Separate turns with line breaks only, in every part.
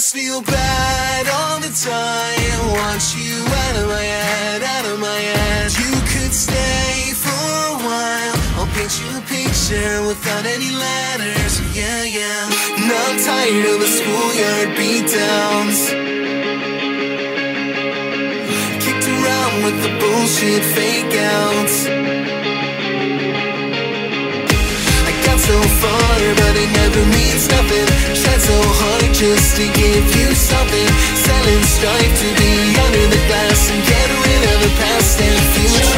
just
feel bad Strife to be under the glass and get rid of the past and future.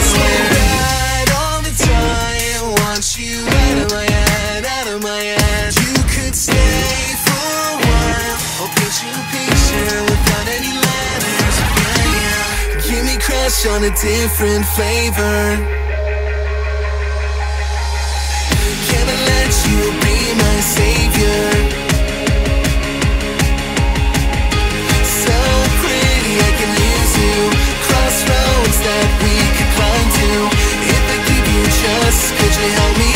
Bad all the time, want you out of my head, out of my head. You could stay for a while. I'll paint you a picture without any letters. Yeah, yeah. Give me crush on a different flavor. Me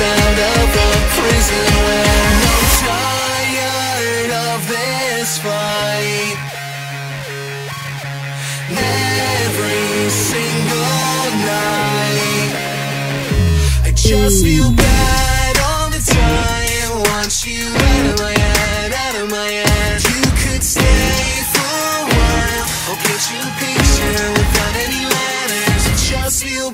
out of the prison I'm tired of this fight? Every single night. I just feel bad all the time. Want you out of my head, out of my head. You could stay for a while. I'll you a picture without any letters. I just feel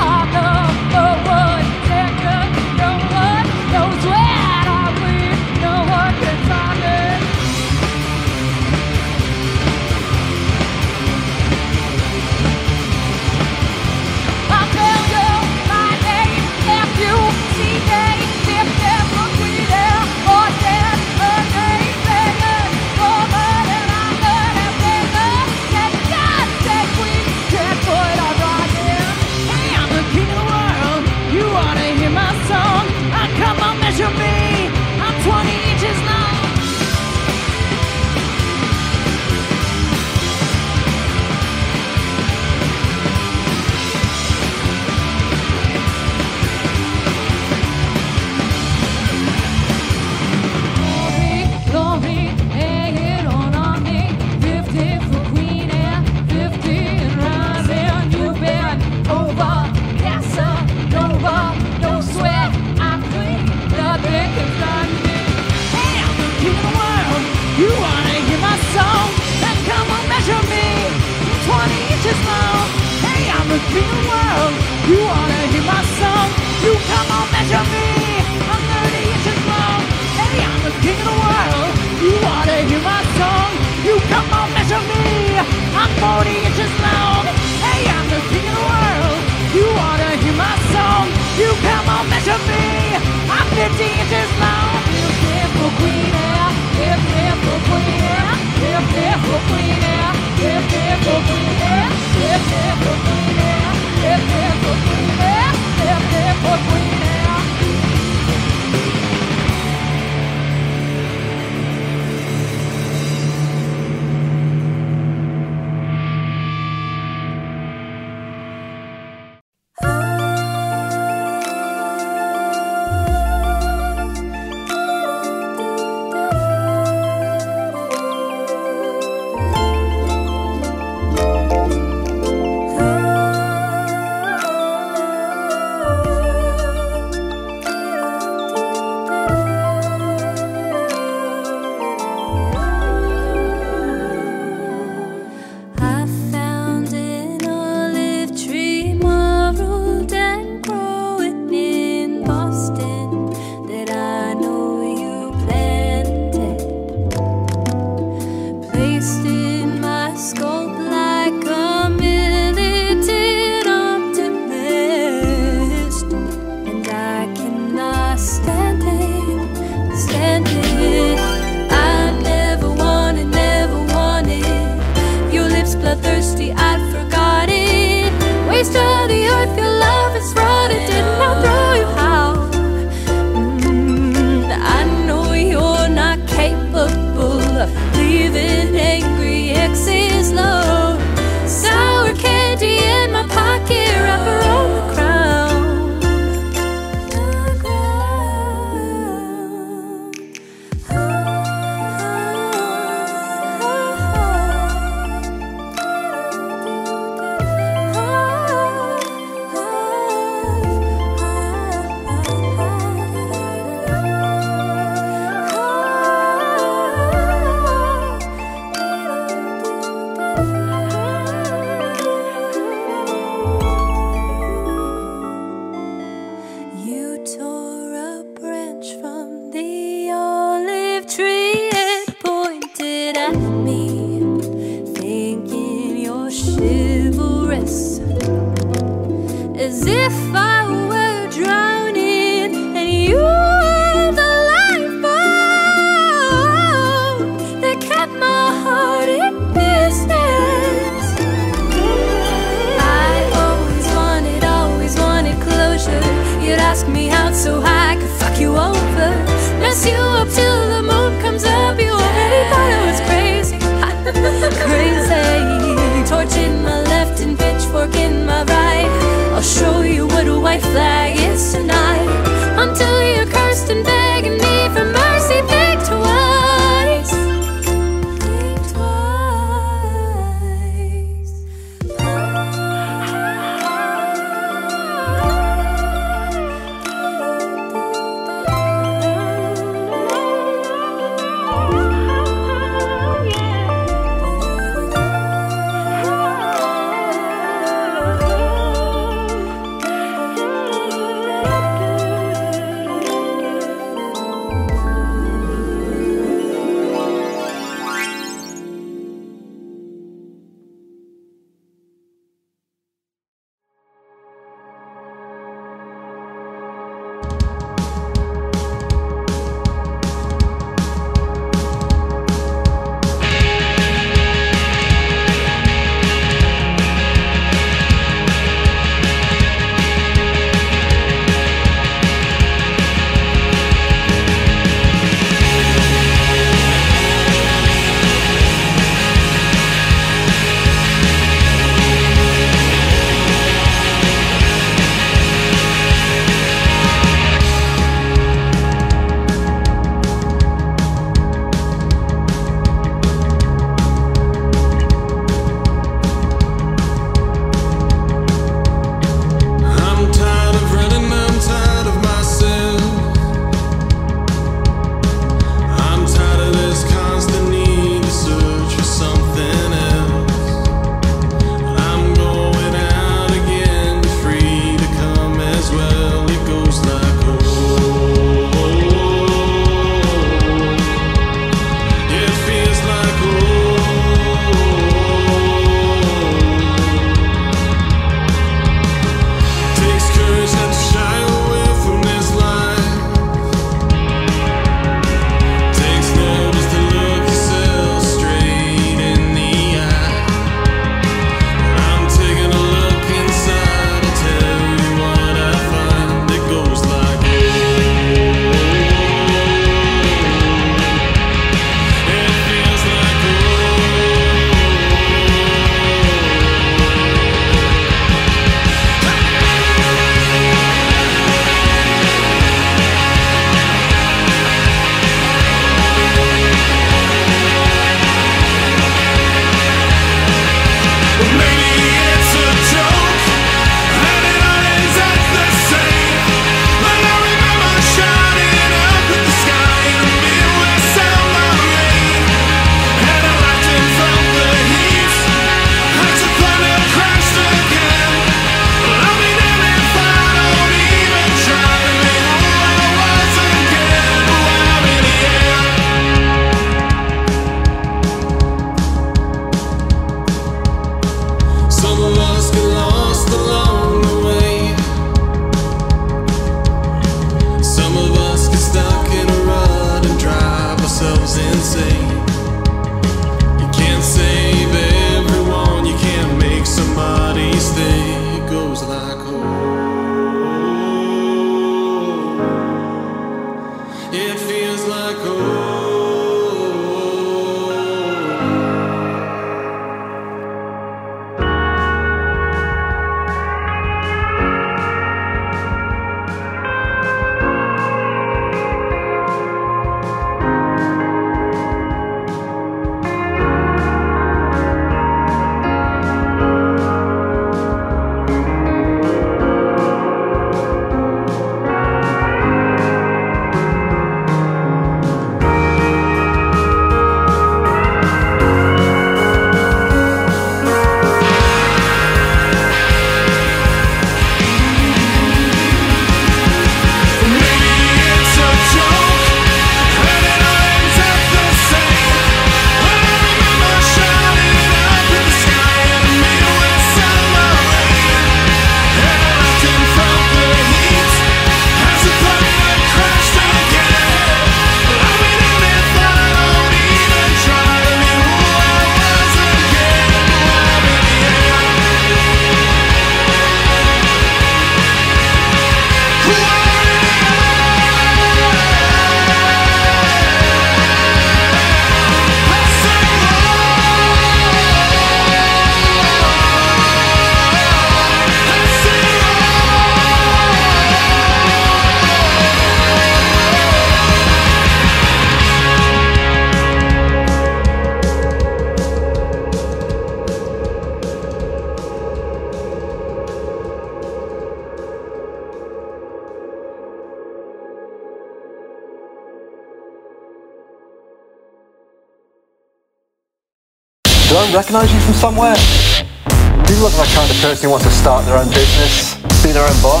I
recognise you from somewhere? You look like the kind of person who wants to start their own business, be their own boss,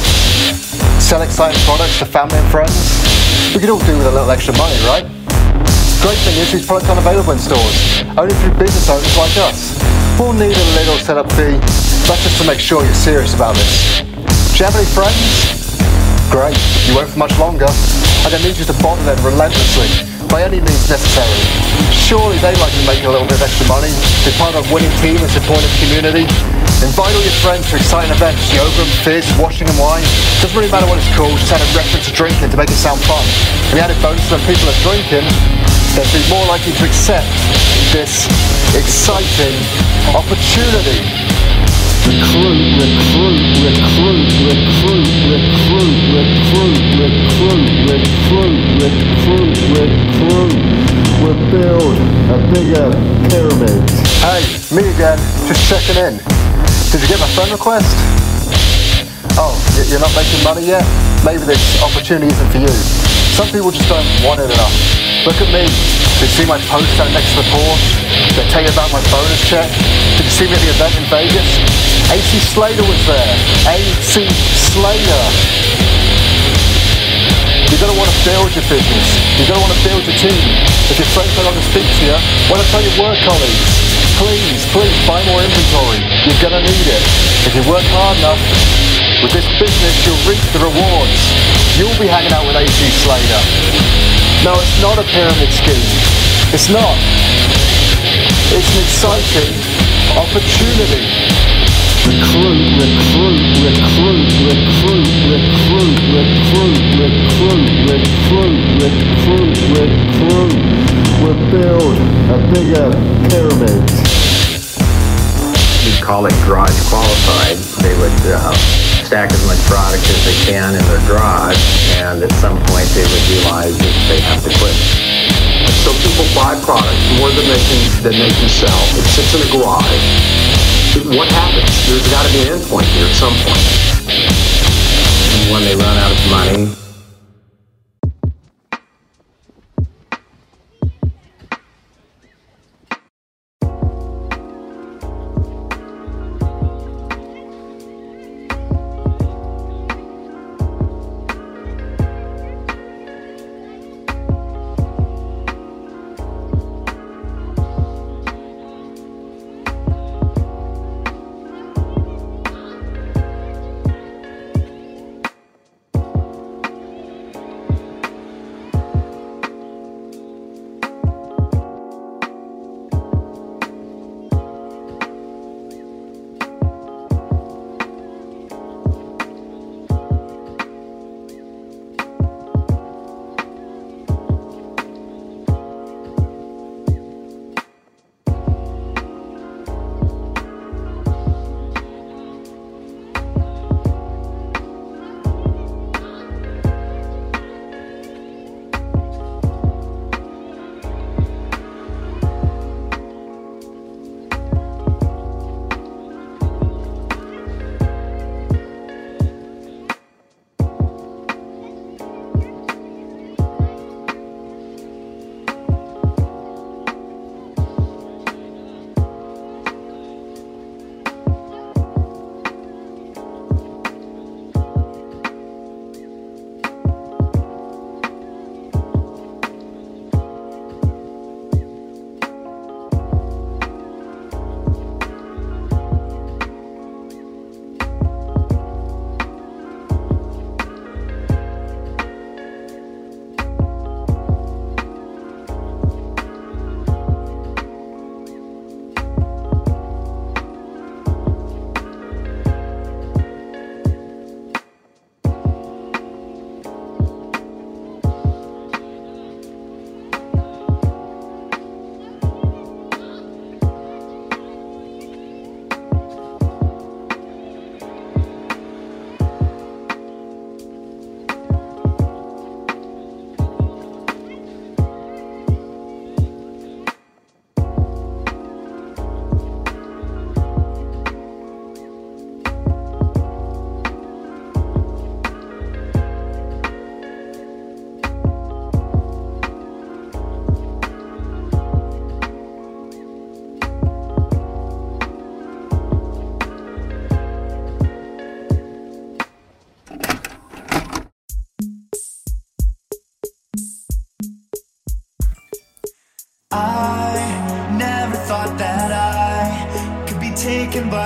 sell exciting products to family and friends? We could all do with a little extra money, right? Great thing is these products aren't available in stores, only through business owners like us. We'll need a little setup fee, that's just to make sure you're serious about this. Do you have any friends? Great, you won't for much longer. I don't need you to bother them relentlessly, by any means necessary. Surely they'd like to make a little bit of extra money, be part of a winning team and supportive community. Invite all your friends to exciting events, yoga and fizz, washing and wine. Doesn't really matter what it's called, just add a reference to drinking to make it sound fun. And the added bonus when people are drinking, they'd be more likely to accept this exciting opportunity. Recruit, recruit, recruit, recruit, recruit, recruit, recruit, recruit, recruit, recruit. We'll build a bigger pyramid. Hey, me again, just checking in. Did you get my friend request? Oh, you're not making money yet? Maybe this opportunity isn't for you. Some people just don't want it enough. Look at me. Did you see my post next to the Porsche? Did I tell you about my bonus check? Did you see me at the event in Vegas? AC Slater was there. AC Slater. You're gonna want to build your business. You're gonna want to build your team. If your friends don't want to speak to you, why not tell your work colleagues? Please, please buy more inventory. You're gonna need it. If you work hard enough, with this business you'll reap the rewards. You'll be hanging out with AC Slater. No, it's not a pyramid scheme. It's not. It's an exciting opportunity. Recruit, recruit, recruit, recruit, recruit, recruit, recruit, recruit, recruit, recruit. We'll build a bigger pyramid.
we call it garage qualified. They would uh, stack as much product as they can in their garage, and at some point they would realize that they have to quit.
So people buy product more than they can than they can sell. It sits in a garage. What happens? There's got to be an endpoint here at some point.
And when they run out of money,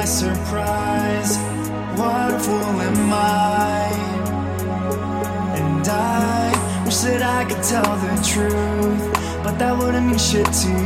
surprise. What a fool am I? And I wish that I could tell the truth, but that wouldn't mean shit to you.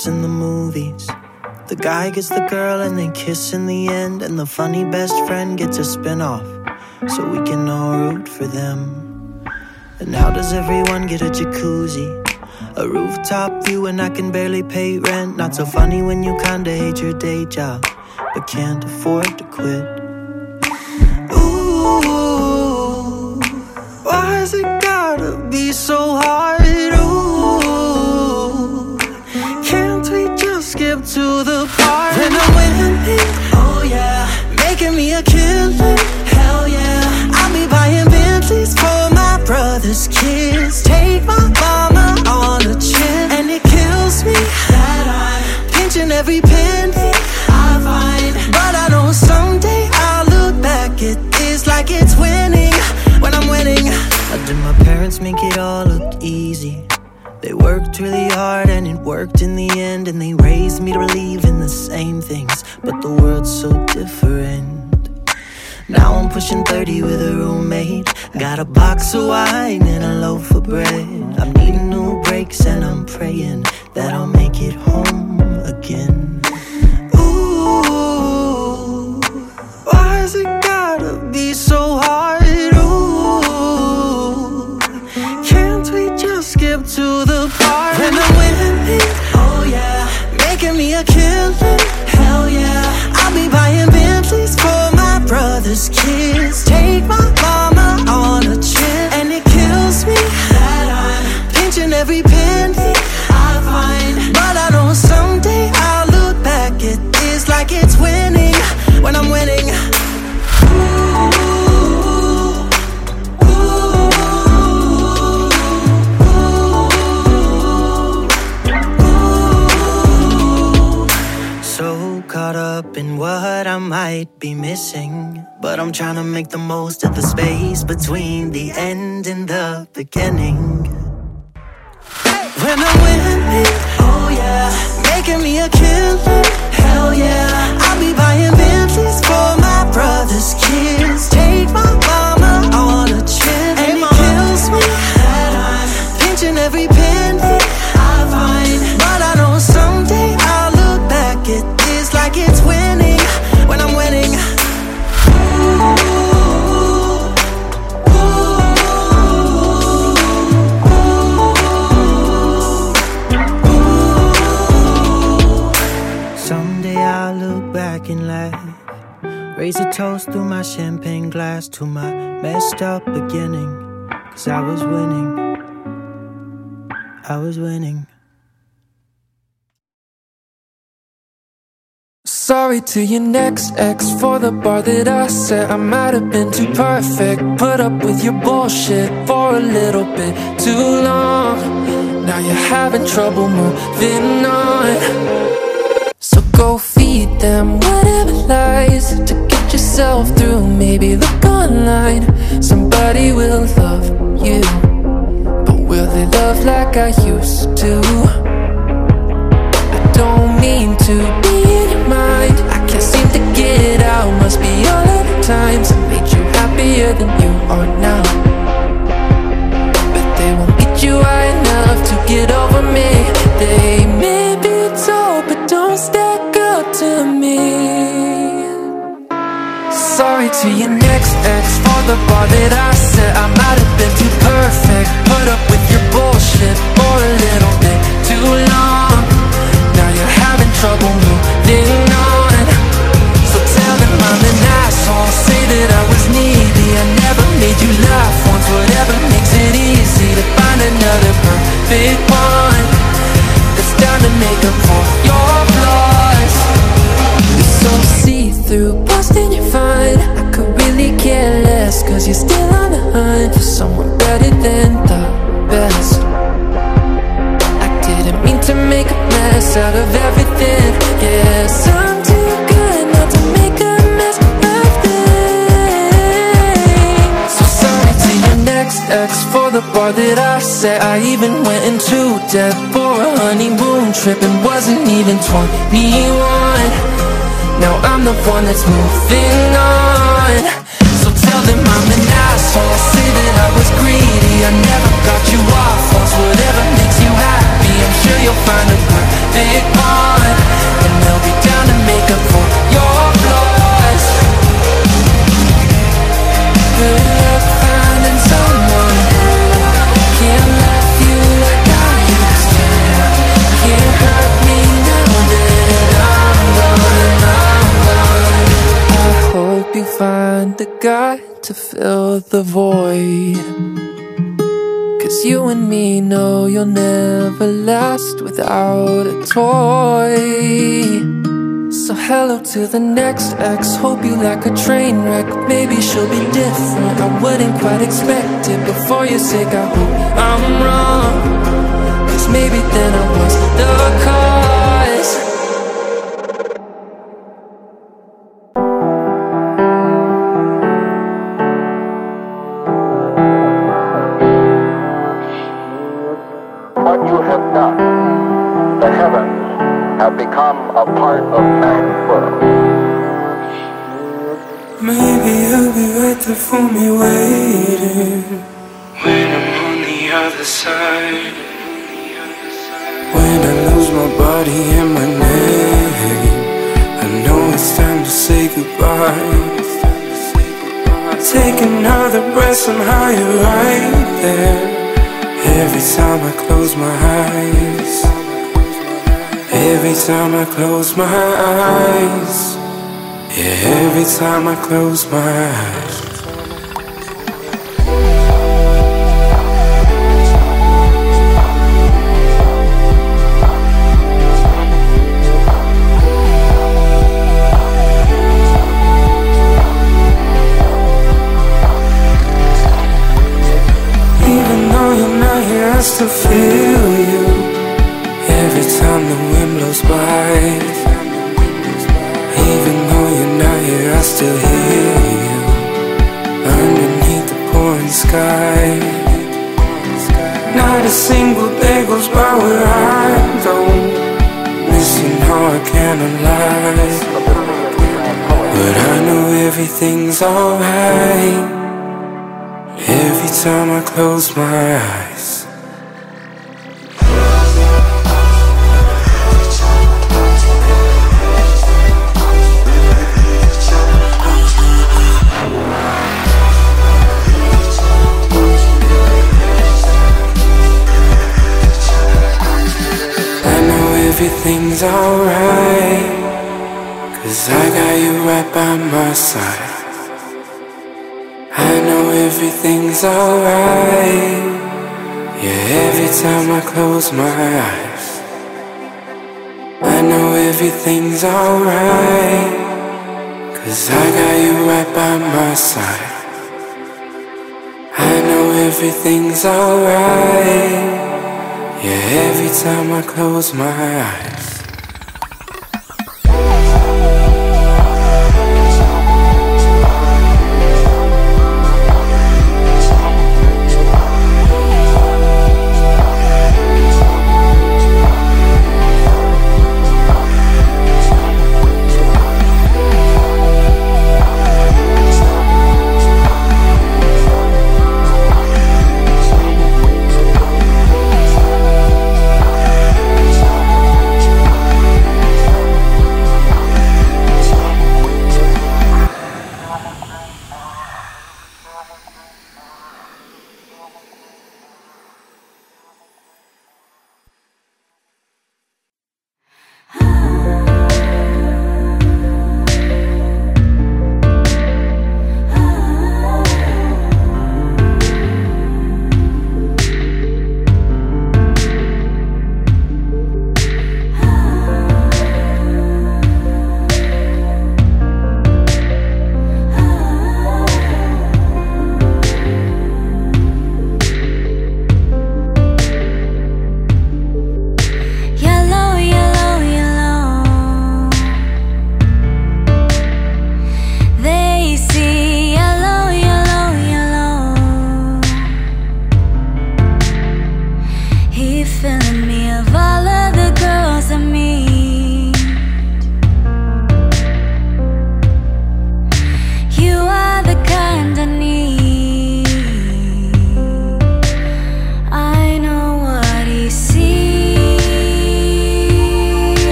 kiss in the
movies. The guy gets the girl and they kiss in the end, and the funny best friend gets a spin off so we can all root for them. And how does everyone get a jacuzzi? A rooftop view, and I can barely pay rent. Not so funny when you kinda hate your day job, but can't afford to quit. that I'll make it home again. I'm trying to make the most of the space between the end and the beginning. When I'm winning, oh yeah, making me a killer, hell yeah. I'll be buying toast through my champagne glass to my messed up beginning. Cause I was winning. I was winning.
Sorry to your next ex for the bar that I set. I might have been too perfect. Put up with your bullshit for a little bit too long. Now you're having trouble moving on. So go feed them whatever lies to yourself through. Maybe look online. Somebody will love you. But will they love like I used to? I don't mean to be in your mind. I can't seem to get out. Must be all of the times I made you happier than you are now. But they won't get you high enough to get over me. They may be tall, but don't stack up to me. Sorry to your next ex for the bar that I set. I might have been too perfect. Put up with your bullshit for a little bit too long. Now you're having trouble that I even went into debt for a honeymoon trip and wasn't even 21. Now I'm the one that's moving on. So tell them I'm an asshole. Say that I was greedy. I never got you off once. Whatever makes you happy, I'm sure you'll find a perfect one. And they'll be down to make up for your flaws. Fill the void. Cause you and me know you'll never last without a toy. So hello to the next ex. Hope you like a train wreck. Maybe she'll be different. I wouldn't quite expect it before you say I hope I'm wrong. Cause maybe then I was the
cause. I close my eyes.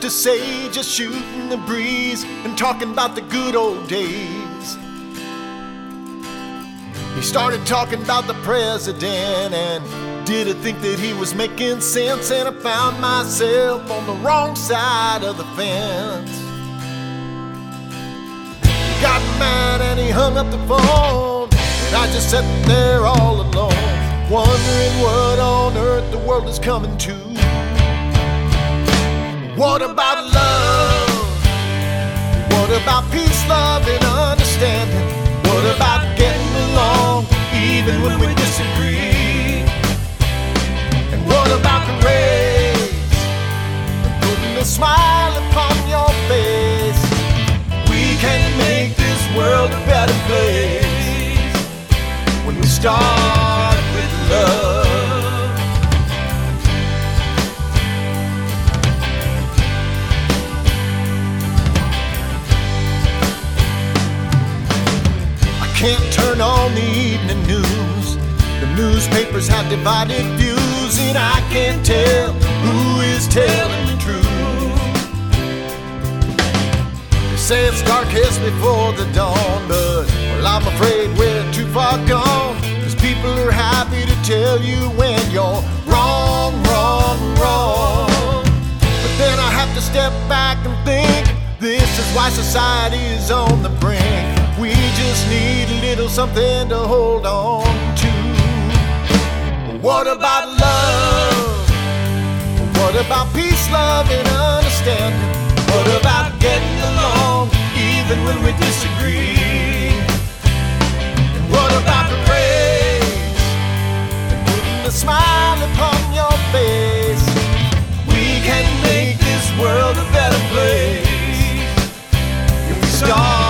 To
say, just shooting the breeze and talking about the good old days. He started talking about the president and didn't think that he was making sense, and I found myself on the wrong side of the fence. He got mad and he hung up the phone, and I just sat there all alone, wondering what on earth the world is coming to. What about love? What about peace, love, and understanding? What about getting along even when we disagree? And what about the race? Putting a smile upon your face. We can make this world a better place when we start with love. Can't turn on the evening news. The newspapers have divided views, and I can't tell who is telling the truth. They say it's darkest before the dawn, but well, I'm afraid we're too far gone. Cause people are happy to tell you when you're wrong, wrong, wrong. But then I have to step back and think this is why society is on the brink. Just need a little something to hold on to. What about love? What about peace, love, and understanding? What about getting along even when we disagree? And what about the race? And putting a smile upon your face. We can make this world a better place if we start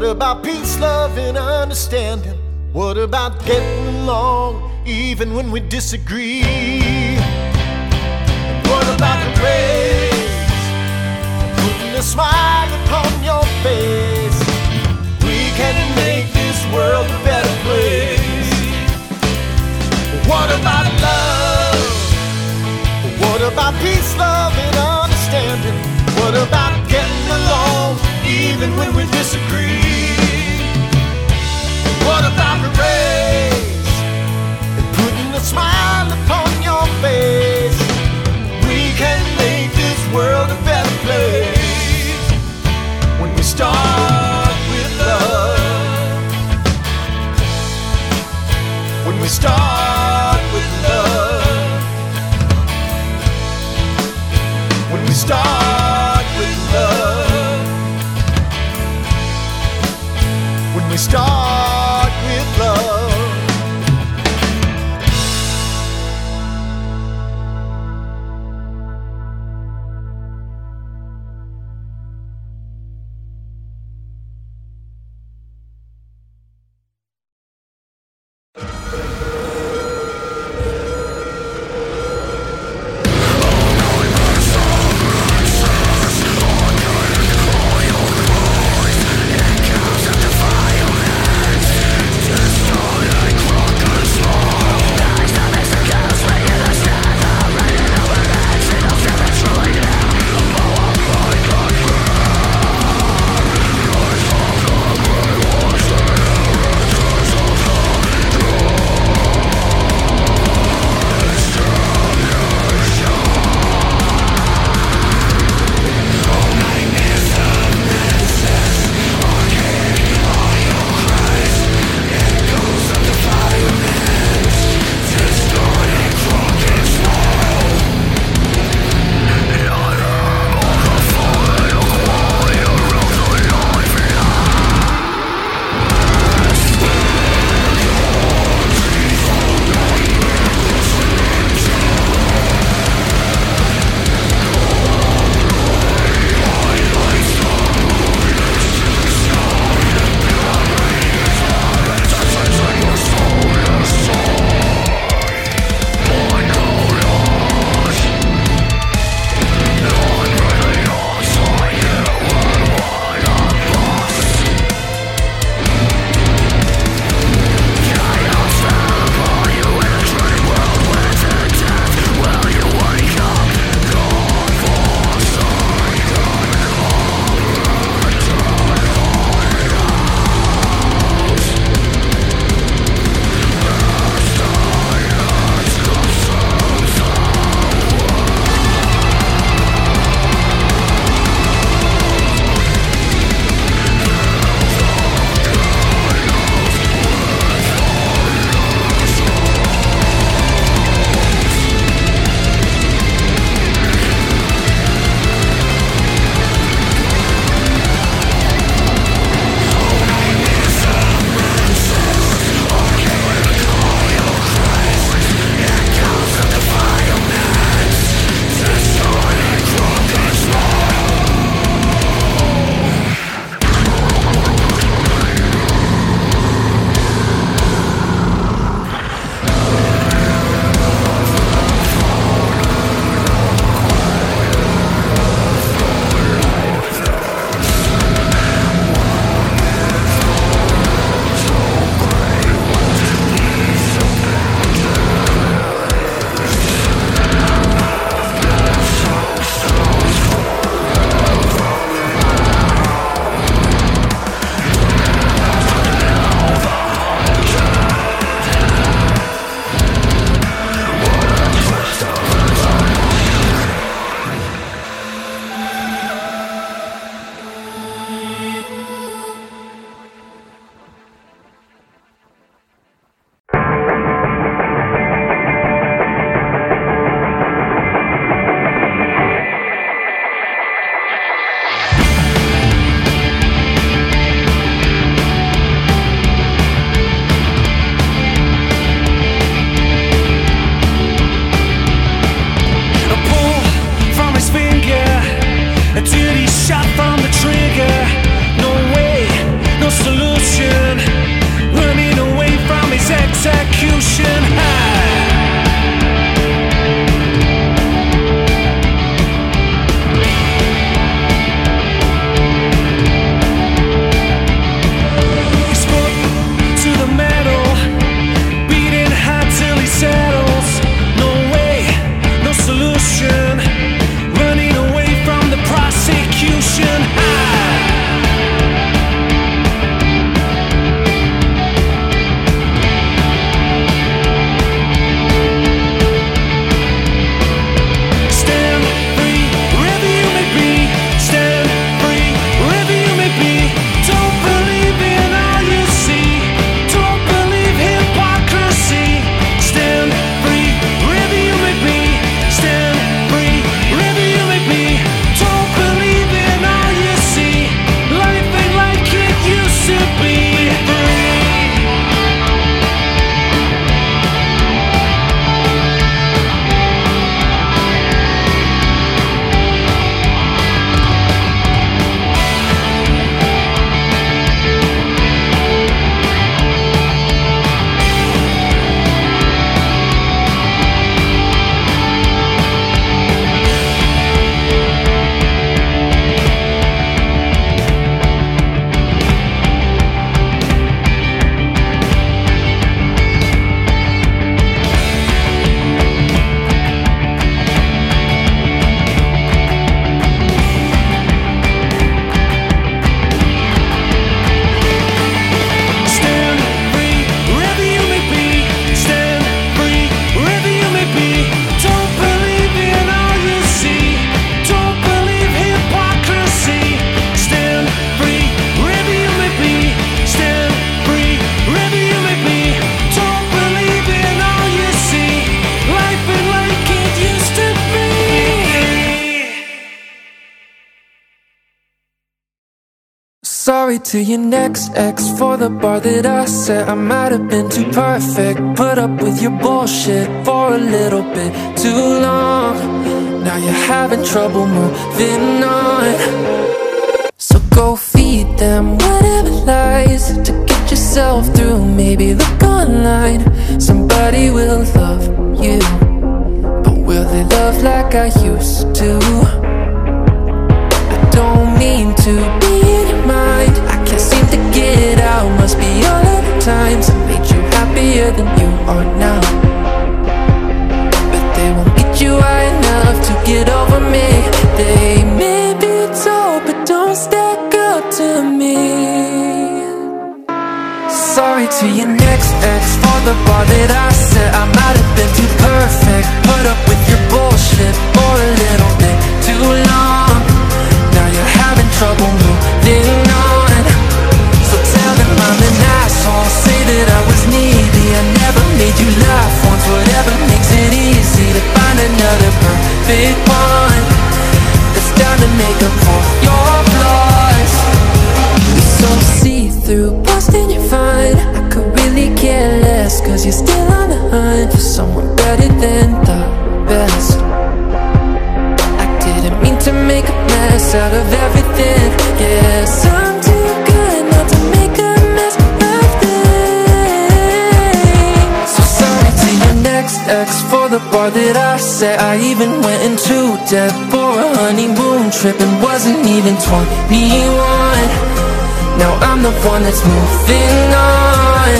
What about peace, love, and understanding? What about getting along even when we disagree? What about the race? Putting a smile upon your face. We can make this world a better place. What about love? What about peace, love, and understanding? What about getting along even when we disagree? What about the race and putting a smile upon your face? We can make this world a better place when we start with love. When we start
Sorry to your next ex for the bar that I set. I might have been too perfect. Put up with your bullshit for a little bit too long. Now you're having trouble moving on. So go feed them whatever lies to get yourself through. Maybe look online, somebody will love you. But will they love like I used to? I don't mean to be get out. Must be all of the times I made you happier than you are now. But they won't get you high enough to get over me. They may be tall, but don't stack up to me. Sorry to your next ex for the bar that I set. I might have been too perfect. Put up with your bullshit for a little bit too long. Perfect one. That's down to make up for your flaws. You're so see through, busting you're fine. I could really care less, cause you're still on the hunt for someone better than the best. I didn't mean to make a mess out of bar that I set. I even went into debt for a honeymoon trip and wasn't even 21. Now I'm the one that's moving on.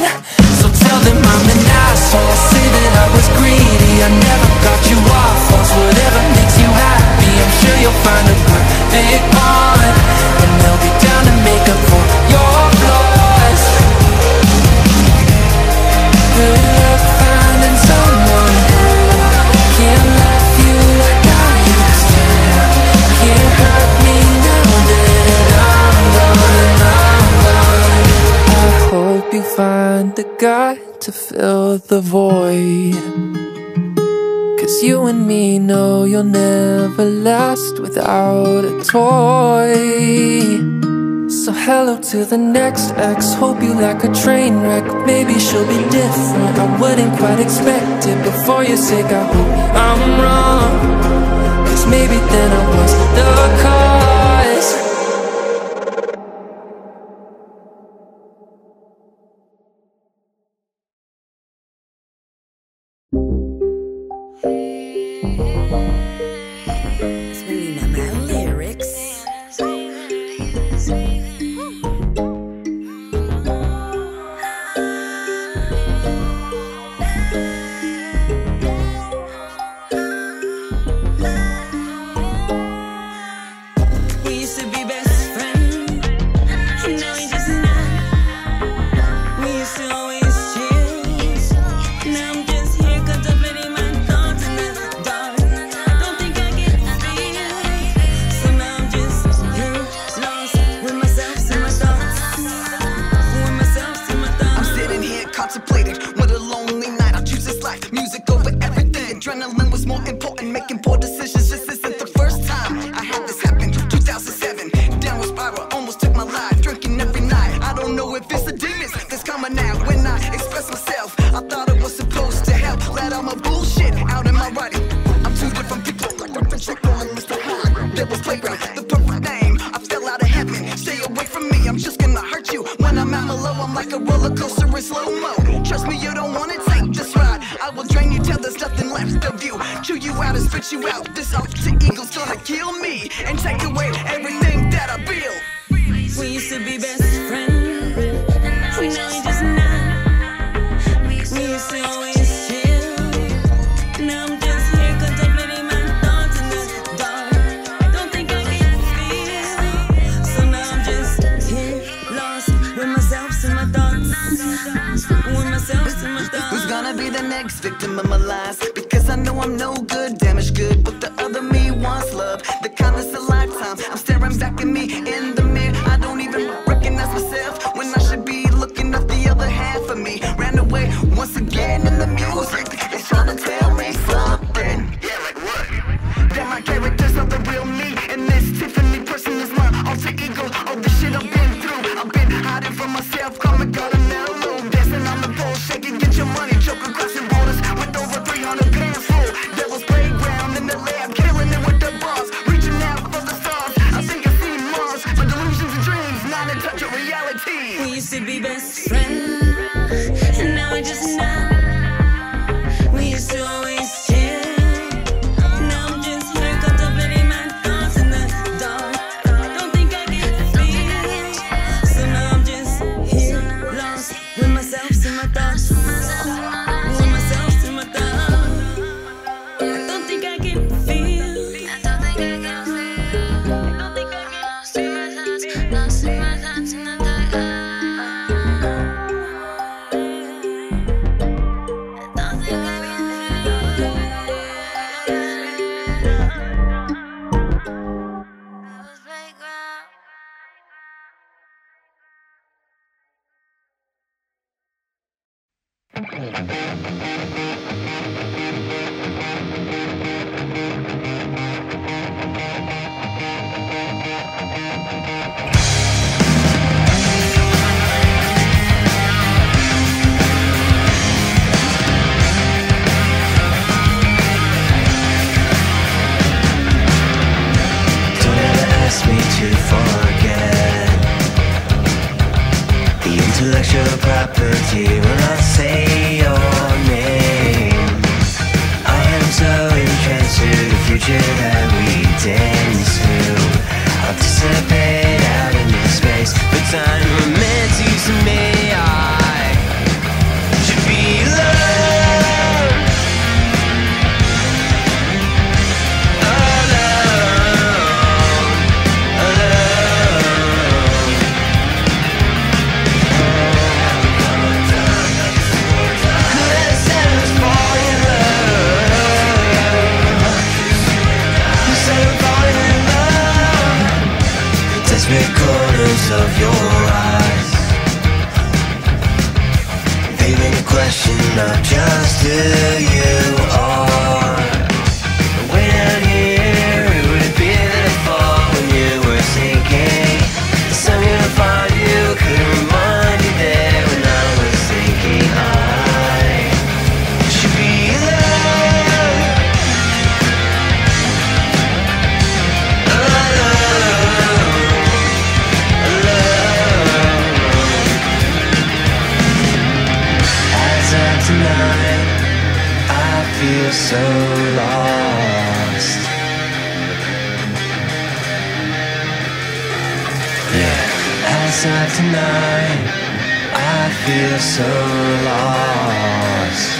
So tell them I'm an asshole. Say that I was greedy. I never got you off once. Whatever makes you happy, I'm sure you'll find a perfect one. And they'll be down to make fill the void. Cause you and me know you'll never last without a toy. So hello to the next ex. Hope you like a train wreck. Maybe she'll be different. I wouldn't quite expect it. Before you say I hope I'm wrong. Cause maybe then I was the cause
lost.
Yeah,
tonight, I feel so lost.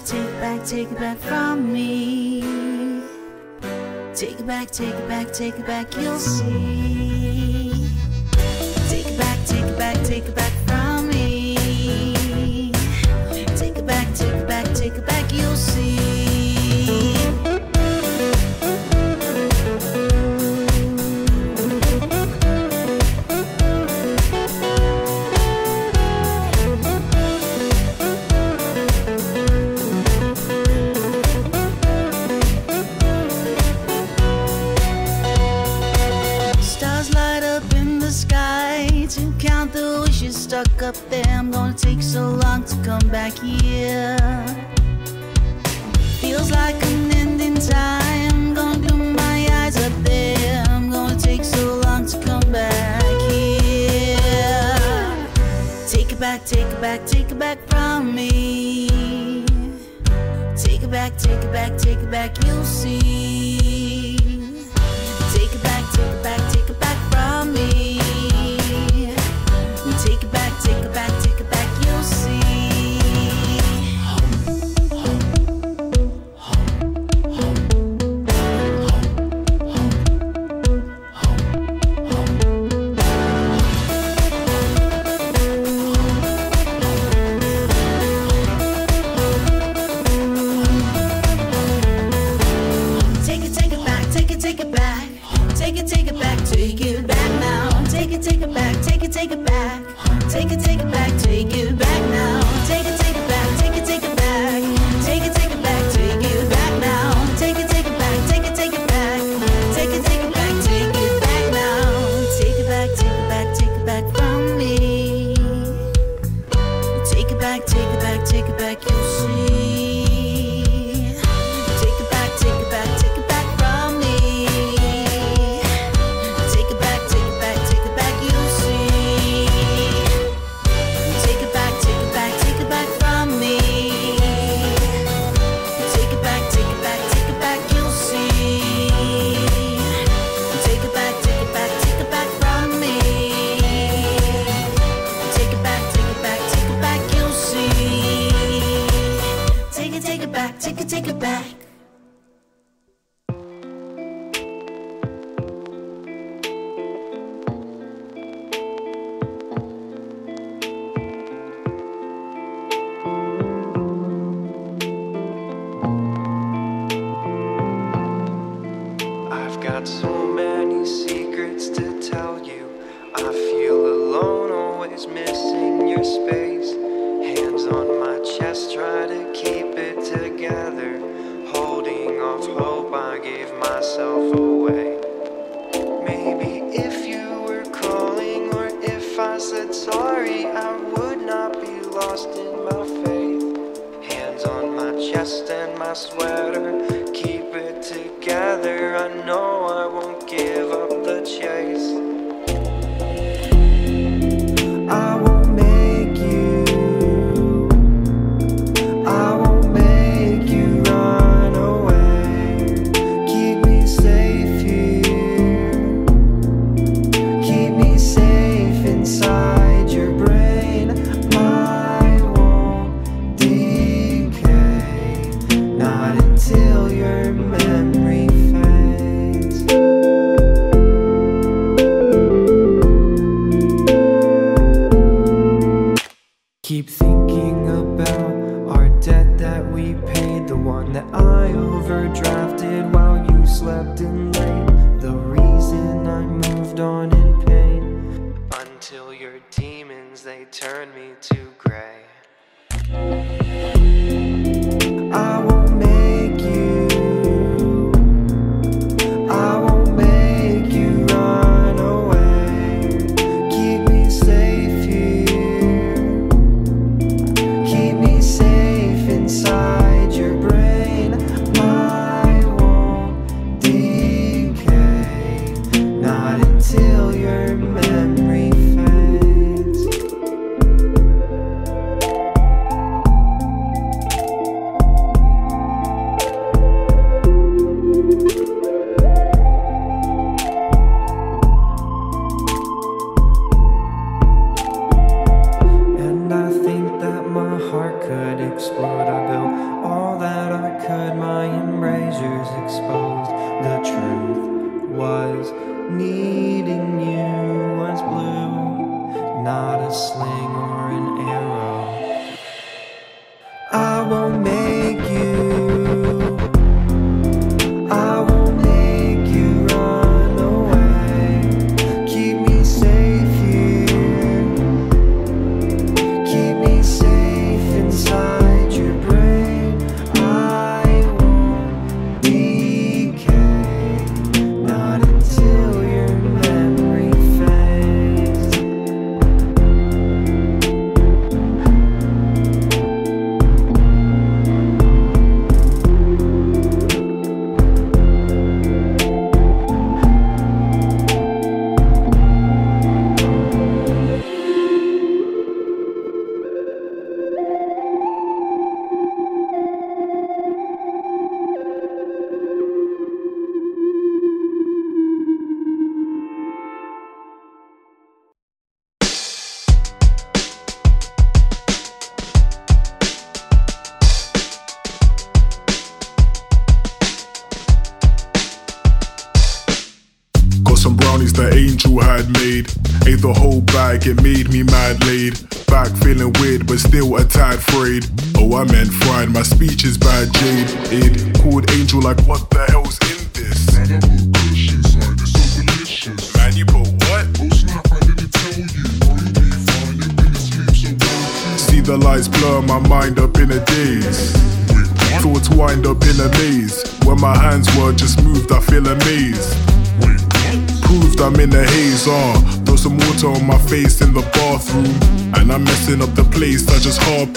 back, take it back, take it back from me. Take it back, take it back, take it back, you'll see. Take it back, take it back, take it back. back, take it back, you'll see. Take it, take it back, take it back now. Take it, take it back, take it, take it back. Take it, take it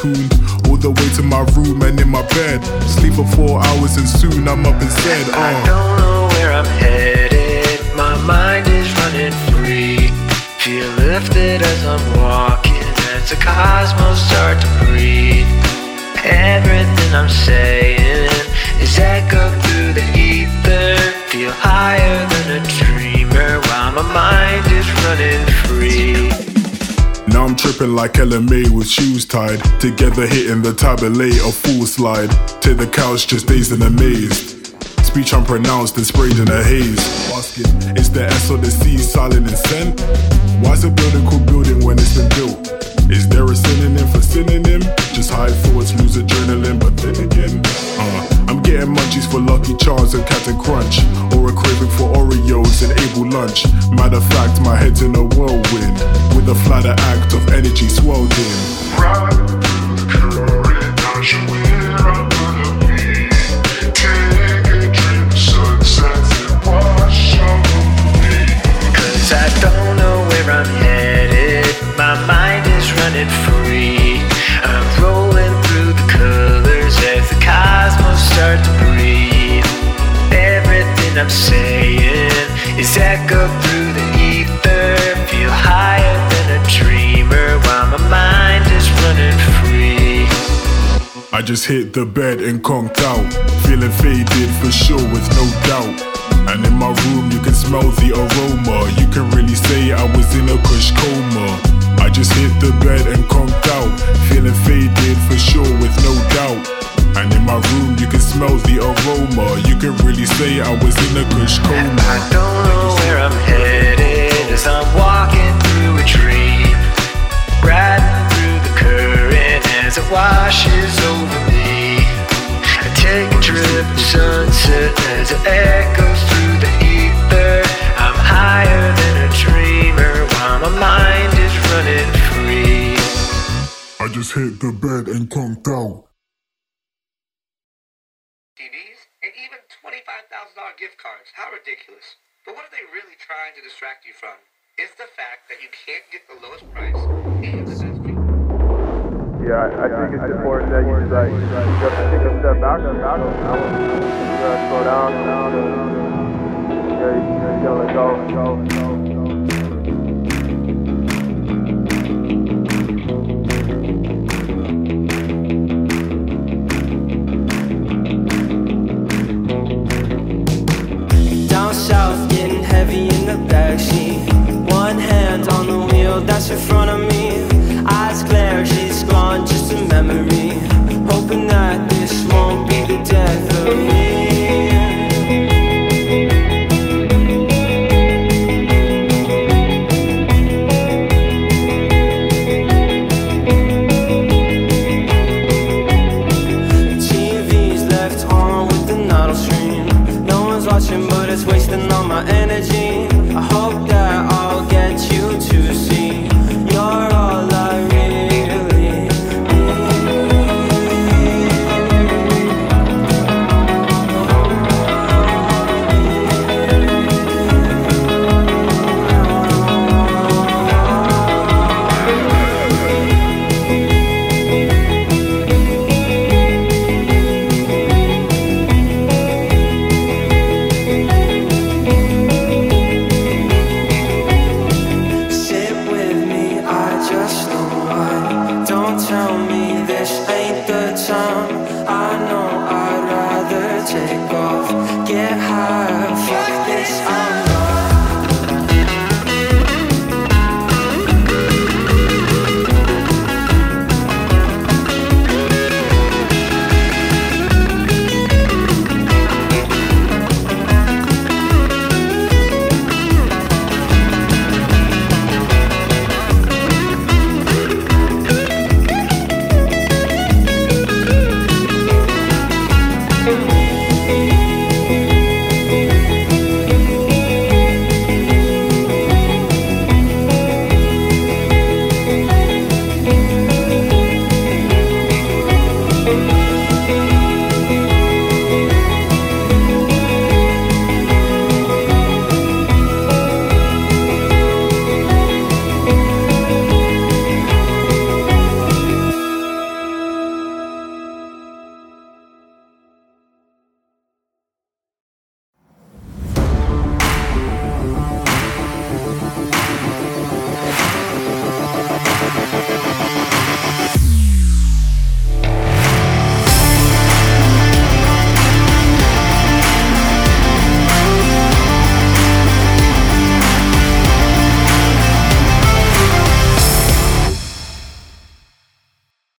harpooned. All the way to my room and in my bed. Sleep for four hours and soon I'm up said, uh.
I don't know where I'm headed. My mind is running free. Feel lifted as I'm walking. As the cosmos start to breathe. Everything I'm saying is echoed through the ether. Feel higher than a dreamer while my mind is running free.
I'm tripping like LMA with shoes tied. Together hitting the tabulate, a full slide. To the couch, just dazed and amazed. Speech unpronounced and sprayed in a haze. Asking, is the S or the C silent and scent? Why's a building called building when it's been built? Is there a synonym for synonym? Just high thoughts, lose adrenaline, but then again, I'm getting munchies for Lucky Charms and Captain Crunch, or a craving for Oreos and Able Lunch. Matter of fact, my head's in a whirlwind, with a flatter act of energy swelled in.
Right, I don't know where I'm headed. My mind is running free. I'm start to breathe. Everything I'm saying is echoed through the ether. Feel higher than a dreamer while my mind is running free.
I just hit the bed and conked out, feeling faded for sure with no doubt. And in my room, you can smell the aroma. You can really say I was in a kush coma. I just hit the bed and conked out, feeling faded for sure with no doubt. And in my room, you can smell the aroma. You can really say I was in a kush coma.
I don't know where I'm headed as I'm walking through a dream. Riding through the current as it washes over me. I take a trip to sunset as it echoes through the ether. I'm higher than a dreamer while my mind is running free.
I just hit the bed and conked out.
TVs, and even $25,000 gift cards. How ridiculous. But what are they really trying to distract you from? It's the fact that you can't get the lowest price and the best
Yeah, I, I think it's important that you just like to take a step back and back and back. Gotta slow down, down, Yeah, you, you gotta let go, go, go.
That's in front of me.